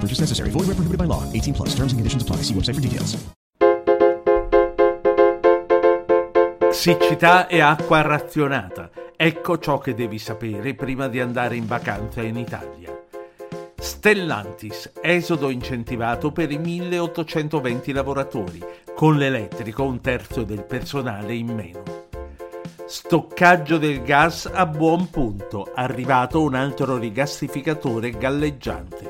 Purchase necessary. Void where prohibited by law. 18 plus. Terms and conditions apply. See website for details. Siccità e acqua razionata. Ecco ciò che devi sapere prima di andare in vacanza in Italia. Stellantis, esodo incentivato per i 1820 lavoratori, con l'elettrico un terzo del personale in meno. Stoccaggio del gas a buon punto, arrivato un altro rigassificatore galleggiante.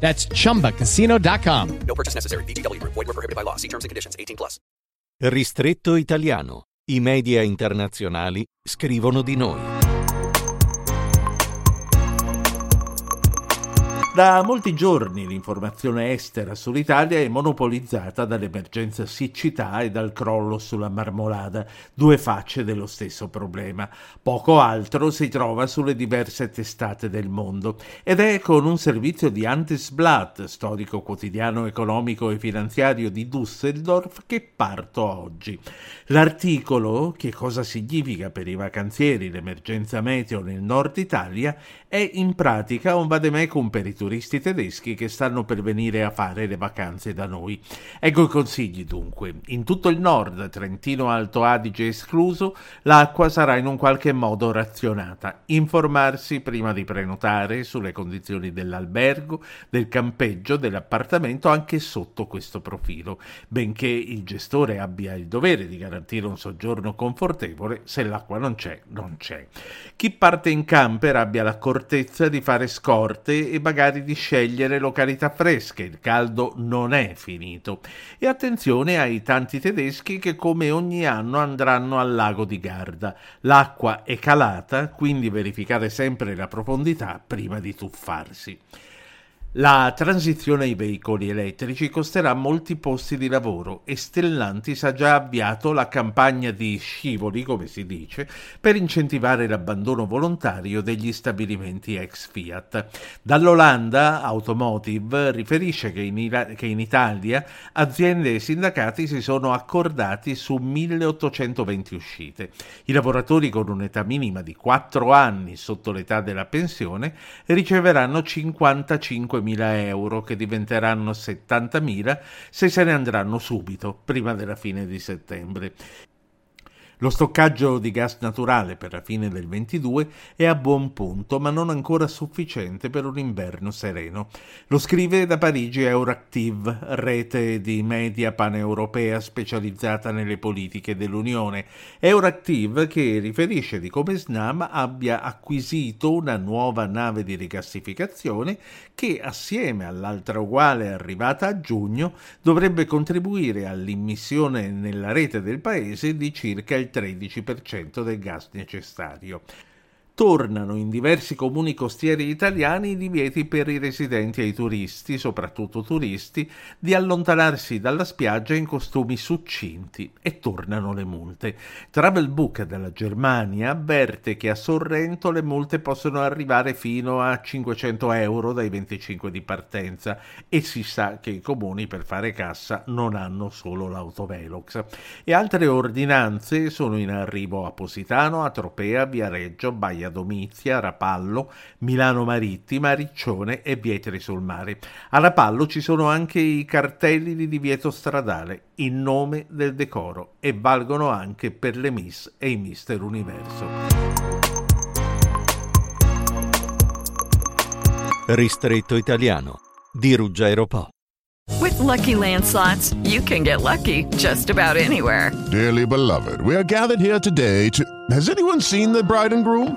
That's chumbacasino.com. No purchase necessary. VGW Group. Void were prohibited by law. See terms and conditions. 18 plus. Ristretto italiano. I media internazionali scrivono di noi. Da molti giorni l'informazione estera sull'Italia è monopolizzata dall'emergenza siccità e dal crollo sulla marmolada, due facce dello stesso problema. Poco altro si trova sulle diverse testate del mondo ed è con un servizio di Handelsblatt, storico quotidiano economico e finanziario di Düsseldorf, che parto oggi. L'articolo, che cosa significa per i vacanzieri l'emergenza meteo nel nord Italia, è in pratica un vademecum per i turisti tedeschi che stanno per venire a fare le vacanze da noi. Ecco i consigli dunque. In tutto il nord, Trentino Alto Adige escluso, l'acqua sarà in un qualche modo razionata. Informarsi prima di prenotare sulle condizioni dell'albergo, del campeggio, dell'appartamento anche sotto questo profilo, benché il gestore abbia il dovere di garantire un soggiorno confortevole, se l'acqua non c'è, non c'è. Chi parte in camper abbia l'accortezza di fare scorte e magari di scegliere località fresche, il caldo non è finito. E attenzione ai tanti tedeschi che come ogni anno andranno al lago di Garda. L'acqua è calata, quindi verificate sempre la profondità prima di tuffarsi. La transizione ai veicoli elettrici costerà molti posti di lavoro e Stellantis ha già avviato la campagna di scivoli, come si dice, per incentivare l'abbandono volontario degli stabilimenti ex Fiat. Dall'Olanda Automotive riferisce che in, che in Italia aziende e sindacati si sono accordati su 1820 uscite. I lavoratori con un'età minima di 4 anni sotto l'età della pensione riceveranno 55 5.000 euro che diventeranno 70.000 se se ne andranno subito, prima della fine di settembre. Lo stoccaggio di gas naturale per la fine del 22 è a buon punto, ma non ancora sufficiente per un inverno sereno. Lo scrive da Parigi Euractiv, rete di media paneuropea specializzata nelle politiche dell'Unione. Euractiv che riferisce di come Snam abbia acquisito una nuova nave di rigassificazione che, assieme all'altra uguale arrivata a giugno, dovrebbe contribuire all'immissione nella rete del paese di circa il 13% del gas necessario. Tornano in diversi comuni costieri italiani i divieti per i residenti e i turisti, soprattutto turisti, di allontanarsi dalla spiaggia in costumi succinti e tornano le multe. Travel Book della Germania avverte che a Sorrento le multe possono arrivare fino a 500 euro dai 25 di partenza e si sa che i comuni per fare cassa non hanno solo l'autovelox. E altre ordinanze sono in arrivo a Positano, a Tropea, Viareggio, Baia Domizia, Rapallo, Milano Marittima, Riccione e Vietri sul Mare. A Rapallo ci sono anche i cartelli di divieto stradale in nome del decoro e valgono anche per le Miss e i Mister Universo. Ristretto italiano di Ruggero Po. With lucky landslots, you can get lucky just about anywhere. Dearly beloved, we are gathered here today to. Has anyone seen the bride and groom?